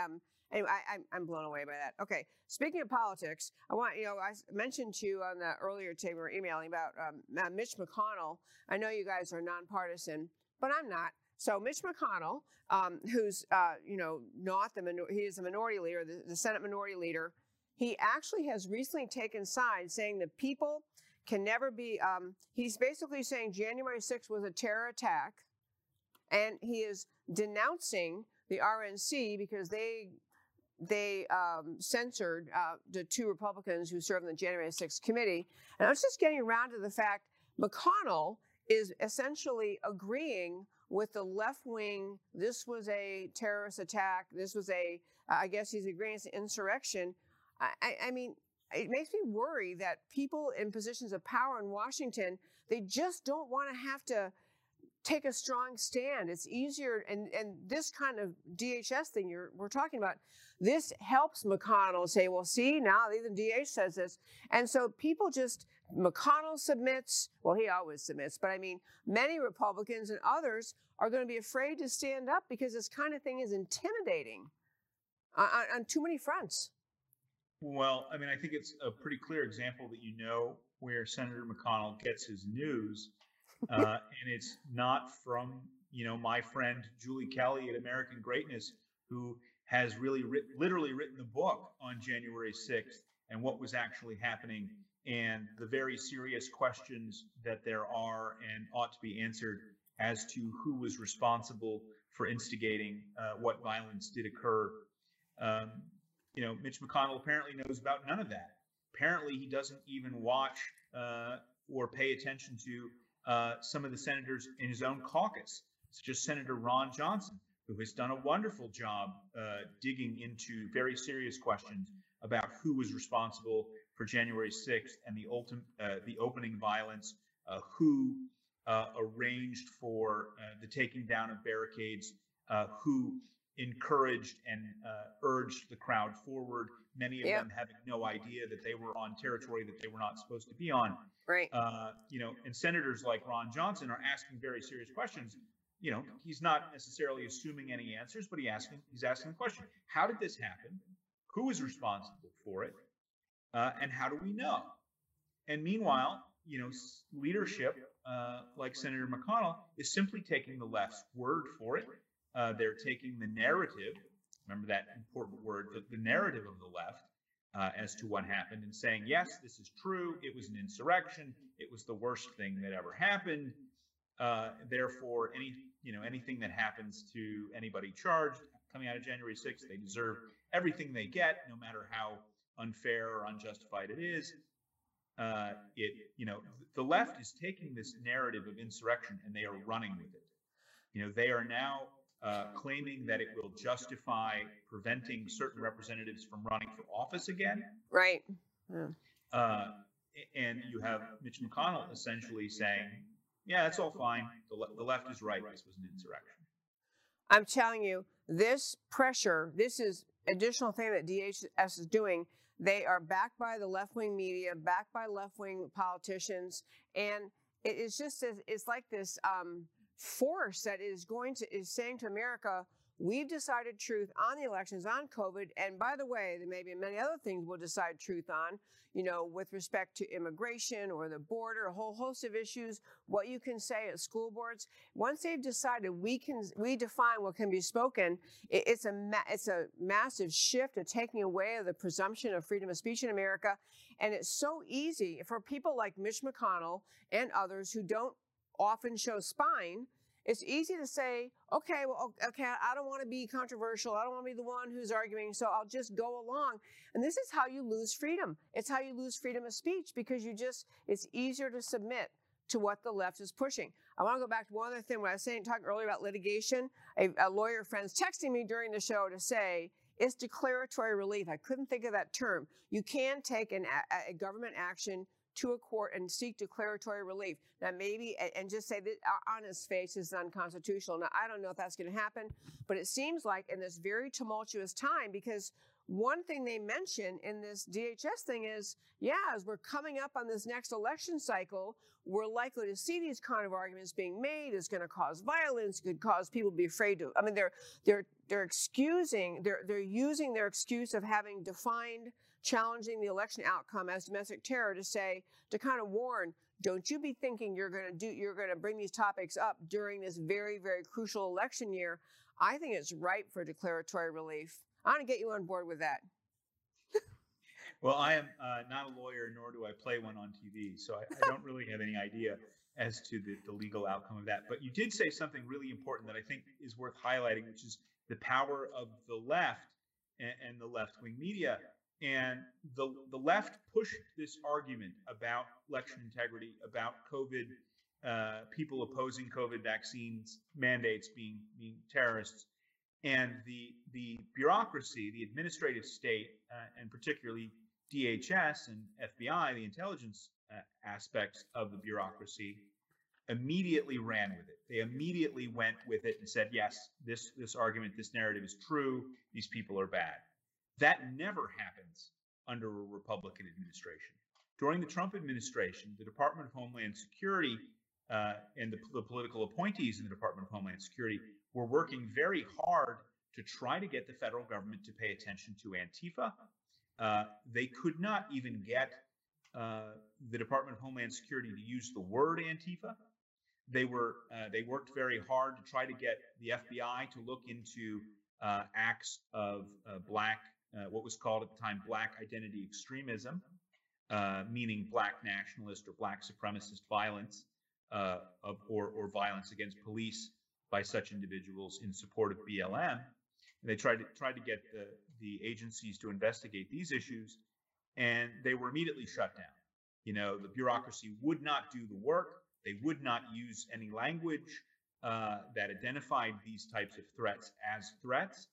Um, Anyway, I, I'm, I'm blown away by that. Okay, speaking of politics, I want you know I mentioned to you on the earlier tape we were emailing about um, Mitch McConnell. I know you guys are nonpartisan, but I'm not. So Mitch McConnell, um, who's uh, you know not the he is the minority leader, the, the Senate minority leader. He actually has recently taken sides, saying that people can never be. Um, he's basically saying January 6th was a terror attack, and he is denouncing the RNC because they they um, censored uh, the two Republicans who served in the January 6th committee. And I was just getting around to the fact McConnell is essentially agreeing with the left wing. This was a terrorist attack. This was a, I guess he's agreeing it's an insurrection. I, I, I mean, it makes me worry that people in positions of power in Washington, they just don't want to have to take a strong stand. It's easier, and and this kind of DHS thing you're we're talking about, this helps McConnell say, well, see now even DH says this, and so people just McConnell submits. Well, he always submits, but I mean, many Republicans and others are going to be afraid to stand up because this kind of thing is intimidating on, on, on too many fronts. Well, I mean, I think it's a pretty clear example that you know where Senator McConnell gets his news, uh, and it's not from you know my friend Julie Kelly at American Greatness, who has really writ- literally written the book on January 6th and what was actually happening and the very serious questions that there are and ought to be answered as to who was responsible for instigating uh, what violence did occur. Um, you know, Mitch McConnell apparently knows about none of that. Apparently, he doesn't even watch uh, or pay attention to uh, some of the senators in his own caucus, such as Senator Ron Johnson, who has done a wonderful job uh, digging into very serious questions about who was responsible for January 6th and the ultimate, uh, the opening violence, uh, who uh, arranged for the taking down of barricades, who encouraged and urged the crowd forward. Many of Yeah. them having no idea that they were on territory that they were not supposed to be on. Right. Uh, you know, and senators like Ron Johnson are asking very serious questions. You know, he's not necessarily assuming any answers, but he asking he's asking the question: How did this happen? Who is responsible for it? Uh, and how do we know? And meanwhile, you know, leadership uh, like Senator McConnell, is simply taking the left's word for it. Uh, they're taking the narrative, remember that important word, the, the narrative of the left uh, as to what happened, and saying, yes, this is true. It was an insurrection. It was the worst thing that ever happened. Uh, therefore, any you know anything that happens to anybody charged coming out of January 6th, they deserve everything they get, no matter how unfair or unjustified it is. Uh, it you know the left is taking this narrative of insurrection and they are running with it. You know they are now uh, claiming that it will justify preventing certain representatives from running for office again. Right. Yeah. Uh, and you have Mitch McConnell essentially saying, yeah, that's all fine. The, le- the left is right. This was an insurrection. I'm telling you, this pressure, this is additional thing that DHS is doing. They are backed by the left wing media, backed by left wing politicians, and it is just it's like this um, force that is going to is saying to America, we've decided truth on the elections, on COVID, and by the way, there may be many other things we'll decide truth on. You know, with respect to immigration or the border, a whole host of issues. What you can say at school boards. Once they've decided we can we define what can be spoken, it, it's a it's a massive shift of taking away the presumption of freedom of speech in America, and it's so easy for people like Mitch McConnell and others who don't often show spine, it's easy to say, okay, well, okay, I don't want to be controversial. I don't want to be the one who's arguing, so I'll just go along. And this is how you lose freedom. It's how you lose freedom of speech because you just, it's easier to submit to what the left is pushing. I want to go back to one other thing. When I was saying, talking earlier about litigation, a, a lawyer friend's texting me during the show to say, it's declaratory relief. I couldn't think of that term. You can take an, a, a government action to a court and seek declaratory relief. Now, maybe, and just say that on his face is unconstitutional. Now, I don't know if that's going to happen, but it seems like in this very tumultuous time, because one thing they mention in this DHS thing is, yeah, as we're coming up on this next election cycle, we're likely to see these kind of arguments being made. It's going to cause violence. Could cause people to be afraid to. I mean, they're they're they're excusing. They're they're using their excuse of having defined challenging the election outcome as domestic terror to say to kind of warn. Don't you be thinking you're going to do. You're going to bring these topics up during this very very crucial election year. I think it's ripe for declaratory relief. I want to get you on board with that. Well, I am uh, not a lawyer, nor do I play one on TV, so I, I don't really have any idea as to the, the legal outcome of that. But you did say something really important that I think is worth highlighting, which is the power of the left and, and the left wing media. And the, the left pushed this argument about election integrity, about COVID, uh, people opposing COVID vaccines mandates being, being terrorists. And the, the bureaucracy, the administrative state, uh, and particularly DHS and FBI, the intelligence uh, aspects of the bureaucracy, immediately ran with it. They immediately went with it and said, "Yes, this this argument, this narrative is true. These people are bad." That never happens under a Republican administration. During the Trump administration, the Department of Homeland Security uh, and the, the political appointees in the Department of Homeland Security were working very hard to try to get the federal government to pay attention to Antifa uh, they could not even get uh, the Department of Homeland Security to use the word Antifa. They were uh, they worked very hard to try to get the FBI to look into uh, acts of uh, what was called at the time black identity extremism, meaning black nationalist or black supremacist violence of, or, or violence against police by such individuals in support of BLM. And they tried to tried to get the the agencies to investigate these issues, and they were immediately shut down. You know, the bureaucracy would not do the work. They would not use any language uh, that identified these types of threats as threats.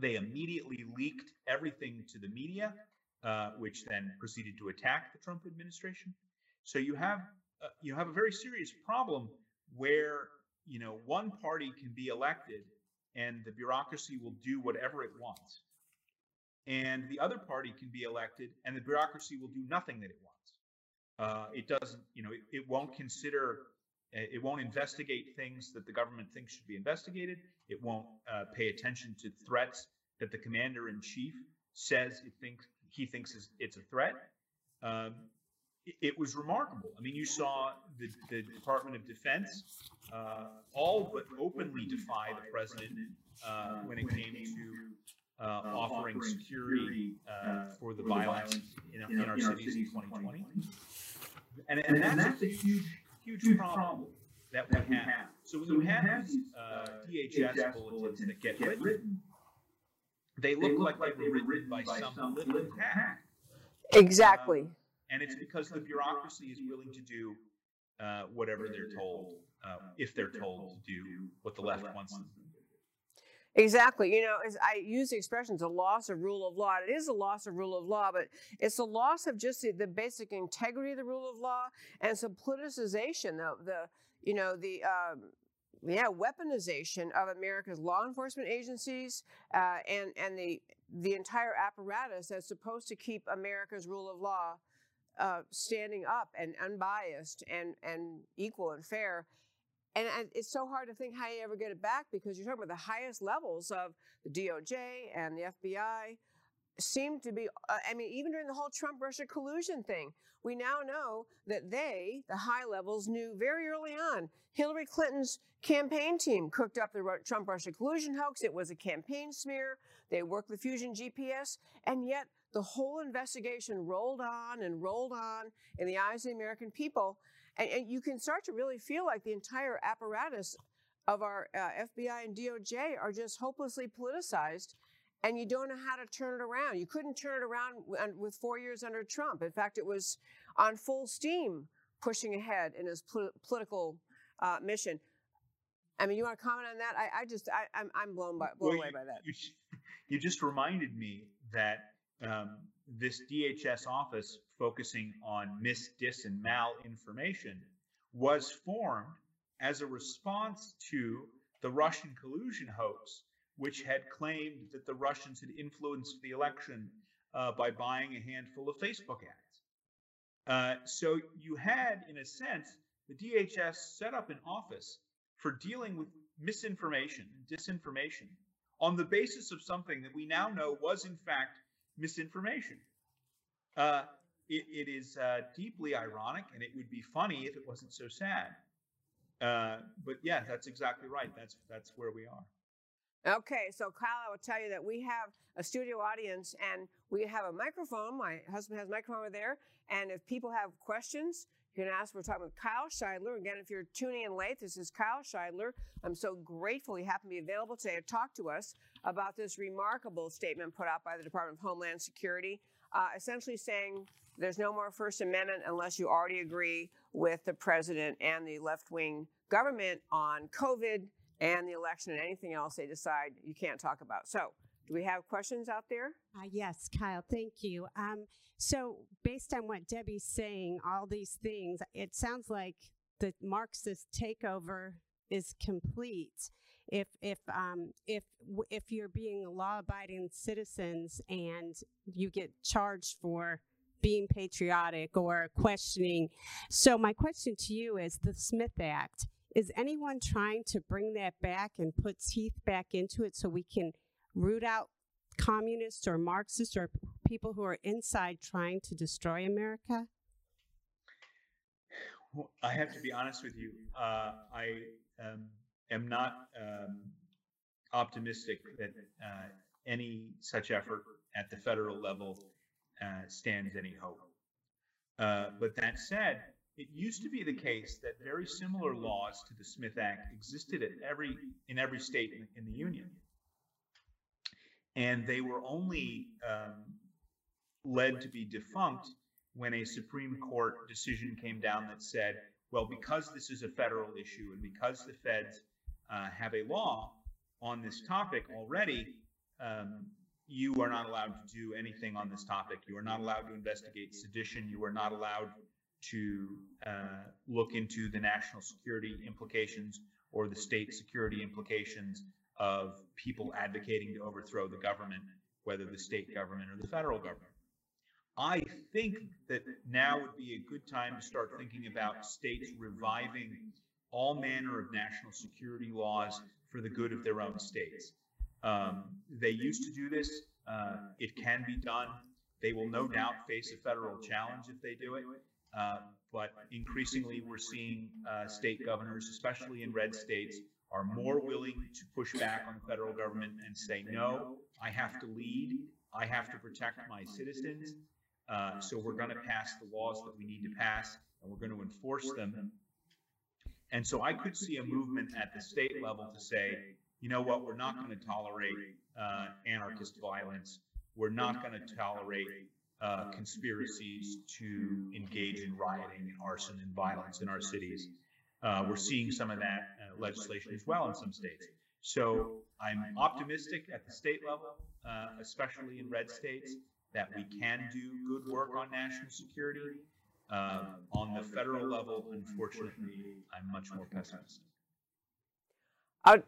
They immediately leaked everything to the media, uh, which then proceeded to attack the Trump administration. So you have uh, you have a very serious problem where you know one party can be elected and the bureaucracy will do whatever it wants. And the other party can be elected, and the bureaucracy will do nothing that it wants. Uh, it doesn't, you know, it, it, won't consider, it won't investigate things that the government thinks should be investigated. It won't uh, pay attention to threats that the commander in chief says it thinks he thinks is, it's a threat. Um, it, it was remarkable. I mean, you saw the, the Department of Defense uh, all but openly defy the president uh, when it came to uh, offering security uh, for the violence in, in our cities in 2020. And, and that's a huge, huge problem that we have. So when you have these uh, DHS bulletins that get written, they look like they were written by some little hack. Exactly. And it's because the bureaucracy is willing to do uh, whatever they're told, uh, if they're told to do what the left wants them to do. Exactly. You know, as I use the expression, it's a loss of rule of law. It is a loss of rule of law, but it's a loss of just the, the basic integrity of the rule of law and some politicization, the, the you know, the, um, yeah, weaponization of America's law enforcement agencies uh, and and the the entire apparatus that's supposed to keep America's rule of law uh, standing up and unbiased and and equal and fair. And, it's so hard to think how you ever get it back because you're talking about the highest levels of the DOJ and the FBI seem to be, uh, I mean, even during the whole Trump Russia collusion thing, we now know that they, the high levels, knew very early on Hillary Clinton's campaign team cooked up the Ru- Trump Russia collusion hoax. It was a campaign smear. They worked the Fusion GPS. And yet the whole investigation rolled on and rolled on in the eyes of the American people. And, and you can start to really feel like the entire apparatus of our uh, FBI and DOJ are just hopelessly politicized and you don't know how to turn it around. You couldn't turn it around with four years under Trump. In fact, it was on full steam pushing ahead in his pol- political uh, mission. I mean, you want to comment on that? I, I just, I, I'm, I'm blown by, blown Well, away you- by that. You, you just reminded me that um, this DHS office focusing on mis, dis, and malinformation was formed as a response to the Russian collusion hoax, which had claimed that the Russians had influenced the election uh, by buying a handful of Facebook ads. Uh, so you had, in a sense, the DHS set up an office for dealing with misinformation and disinformation on the basis of something that we now know was, in fact, misinformation. Uh, it, it is uh, deeply ironic, and it would be funny if it wasn't so sad. Uh, but yeah, that's exactly right. That's that's where we are. Okay, so Kyle, I will tell you that we have a studio audience and we have a microphone. My husband has a microphone over there. And if people have questions, you can ask. We're talking with Kyle Shideler. Again, if you're tuning in late, this is Kyle Shideler. I'm so grateful he happened to be available today to talk to us about this remarkable statement put out by the Department of Homeland Security, uh, essentially saying there's no more First Amendment unless you already agree with the president and the left wing government on COVID and the election and anything else they decide you can't talk about. So, do we have questions out there? Uh, yes, Kyle, thank you. Um, so, based on what Debbie's saying, all these things, it sounds like the Marxist takeover is complete. If if um, if if you're being law-abiding citizens and you get charged for being patriotic or questioning, so my question to you is: the Smith Act. Is anyone trying to bring that back and put teeth back into it so we can root out communists or Marxists or people who are inside trying to destroy America? I have to be honest with you. Uh, I um, am not um, optimistic that uh, any such effort at the federal level uh, stands any hope. Uh, but that said, it used to be the case that very similar laws to the Smith Act existed at every in every state in, in the union, and they were only um, led to be defunct when a Supreme Court decision came down that said, well, because this is a federal issue and because the feds uh, have a law on this topic already, um, you are not allowed to do anything on this topic. You are not allowed to investigate sedition. You are not allowed to uh, look into the national security implications or the state security implications of people advocating to overthrow the government, whether the state government or the federal government. I think that now would be a good time to start thinking about states reviving all manner of national security laws for the good of their own states. Um, they used to do this. Uh, it can be done. They will no doubt face a federal challenge if they do it. Uh, but increasingly, we're seeing uh, state governors, especially in red states, are more willing to push back on the federal government and say, no, I have to lead, I have to protect my citizens. Uh, so we're going to pass the laws that we need to pass, and we're going to enforce them. And so I could see a movement at the state level to say, you know what, we're not going to tolerate uh, anarchist violence. We're not going to tolerate uh, conspiracies to engage in rioting and arson and violence in our cities. Uh, we're seeing some of that uh, legislation as well in some states. So I'm optimistic at the state level, uh, especially in red states, that we can do good work on national security. Uh, on the federal level, unfortunately, I'm much more pessimistic. I'll,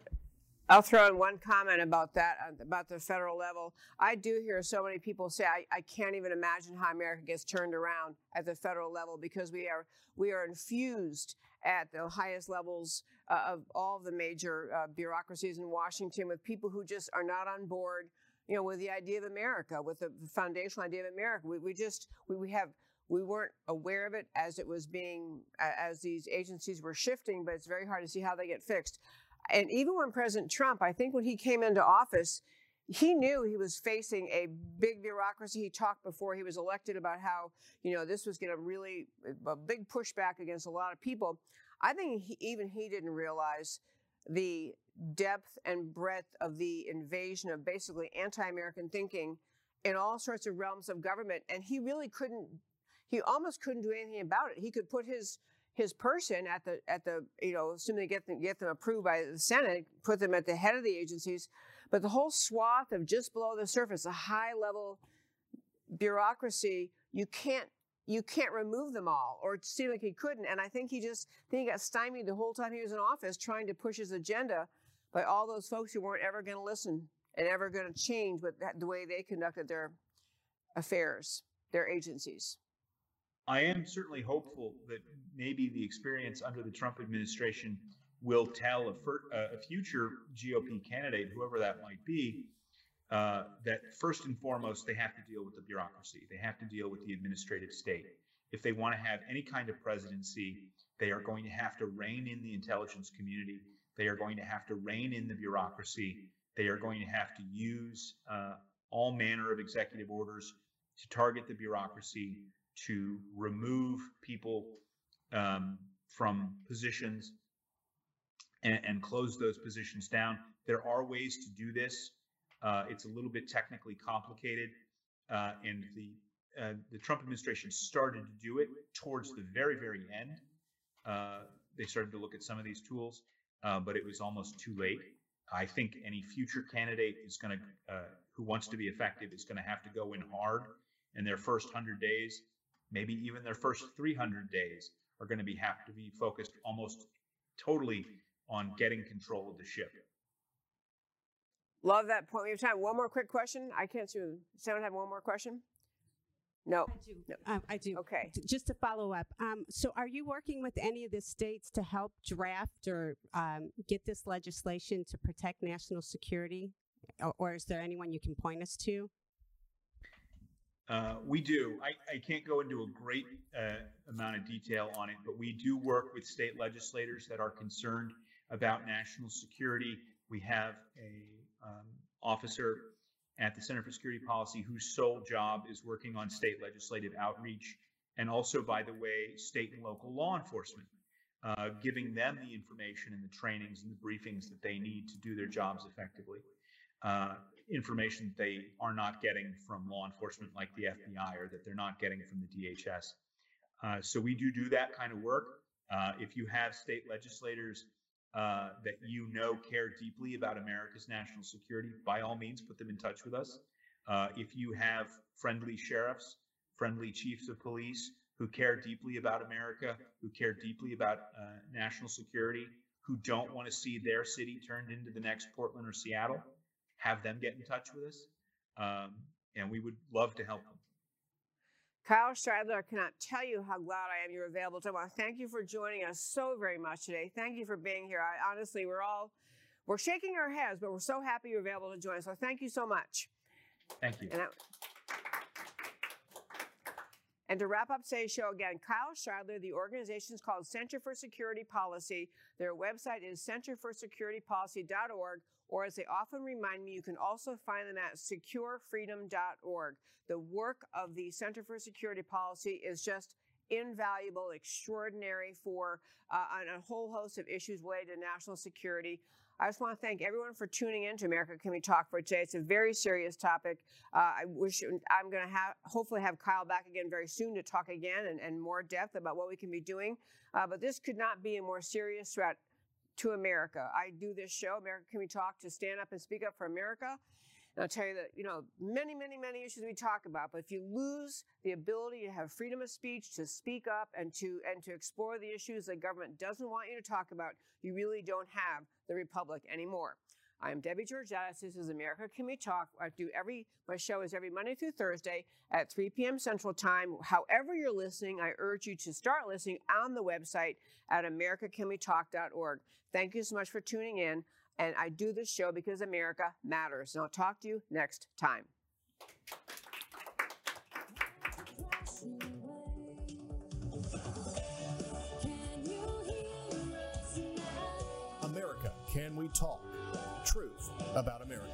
I'll throw in one comment about that, uh, about the federal level. I do hear so many people say, I, I can't even imagine how America gets turned around at the federal level because we are, we are infused at the highest levels uh, of all of the major uh, bureaucracies in Washington with people who just are not on board, you know, with the idea of America, with the foundational idea of America. We, we just, we, we have, we weren't aware of it as it was being, as these agencies were shifting, but it's very hard to see how they get fixed. And even when President Trump, I think when he came into office, he knew he was facing a big bureaucracy. He talked before he was elected about how, you know, this was going to really, a big pushback against a lot of people. I think he, even he didn't realize the depth and breadth of the invasion of basically anti American thinking in all sorts of realms of government. And he really couldn't, he almost couldn't do anything about it. He could put his, his person at the at the you know assuming they get them get them approved by the Senate, put them at the head of the agencies, but the whole swath of just below the surface, a high level bureaucracy, you can't you can't remove them all, or it seemed like he couldn't. And I think he just think he got stymied the whole time he was in office trying to push his agenda by all those folks who weren't ever going to listen and ever going to change with that, the way they conducted their affairs, their agencies. I am certainly hopeful that maybe the experience under the Trump administration will tell a, fir- uh, a future GOP candidate, whoever that might be, uh, that first and foremost, they have to deal with the bureaucracy. They have to deal with the administrative state. If they want to have any kind of presidency, they are going to have to rein in the intelligence community. They are going to have to rein in the bureaucracy. They are going to have to use uh, all manner of executive orders to target the bureaucracy, to remove people um, from positions and, and, close those positions down. There are ways to do this. Uh, it's a little bit technically complicated, uh, and the uh, the Trump administration started to do it towards the very very end. Uh, they started to look at some of these tools, uh, but it was almost too late. I think any future candidate is going to uh, who wants to be effective is going to have to go in hard in their first hundred days maybe even their first 300 days are going to be have to be focused almost totally on getting control of the ship. Love that point. We have time. One more quick question. I can't see. Does someone have one more question? No. I do. No. Um, I do. Okay. Just to follow up. Um, so, are you working with any of the states to help draft or um, get this legislation to protect national security? Or, or is there anyone you can point us to? Uh, we do. I, I, can't go into a great uh, amount of detail on it, but we do work with state legislators that are concerned about national security. We have a um, officer at the Center for Security Policy whose sole job is working on state legislative outreach, and also, by the way, state and local law enforcement, uh, giving them the information and the trainings and the briefings that they need to do their jobs effectively. Uh, information that they are not getting from law enforcement like the FBI or that they're not getting from the DHS. Uh, so we do do that kind of work. Uh, if you have state legislators uh, that you know care deeply about America's national security, by all means, put them in touch with us. Uh, if you have friendly sheriffs, friendly chiefs of police who care deeply about America, who care deeply about uh, national security, who don't want to see their city turned into the next Portland or Seattle, have them get in touch with us. Um, and we would love to help them. Kyle Shideler, I cannot tell you how glad I am you're available to. I want to thank you for joining us so very much today. Thank you for being here. I honestly, we're all we're shaking our heads, but we're so happy you're available to join us. So thank you so much. Thank you. And, I, And to wrap up today's show again, Kyle Shideler, the organization is called Center for Security Policy. Their website is centerforsecuritypolicy.org, or as they often remind me, you can also find them at securefreedom.org. The work of the Center for Security Policy is just invaluable, extraordinary for uh, a whole host of issues related to national security. I just want to thank everyone for tuning in to America Can We Talk for today. It's a very serious topic. Uh, I wish I'm going to have hopefully have Kyle back again very soon to talk again and, and more depth about what we can be doing. Uh, but this could not be a more serious threat to America. I do this show, America Can We Talk, to stand up and speak up for America. And I'll tell you that, you know, many, many, many issues we talk about, but if you lose the ability to have freedom of speech, to speak up and to and to explore the issues that government doesn't want you to talk about, you really don't have the republic anymore. I am Debbie Georgatos. This is America Can We Talk. I do every my show is every Monday through Thursday at 3 p.m. Central Time. However you're listening, I urge you to start listening on the website at americacanwetalk.org. Thank you so much for tuning in. And I do this show because America matters. And I'll talk to you next time. crashing away. Can you hear us now? America Can We Talk? Truth about America.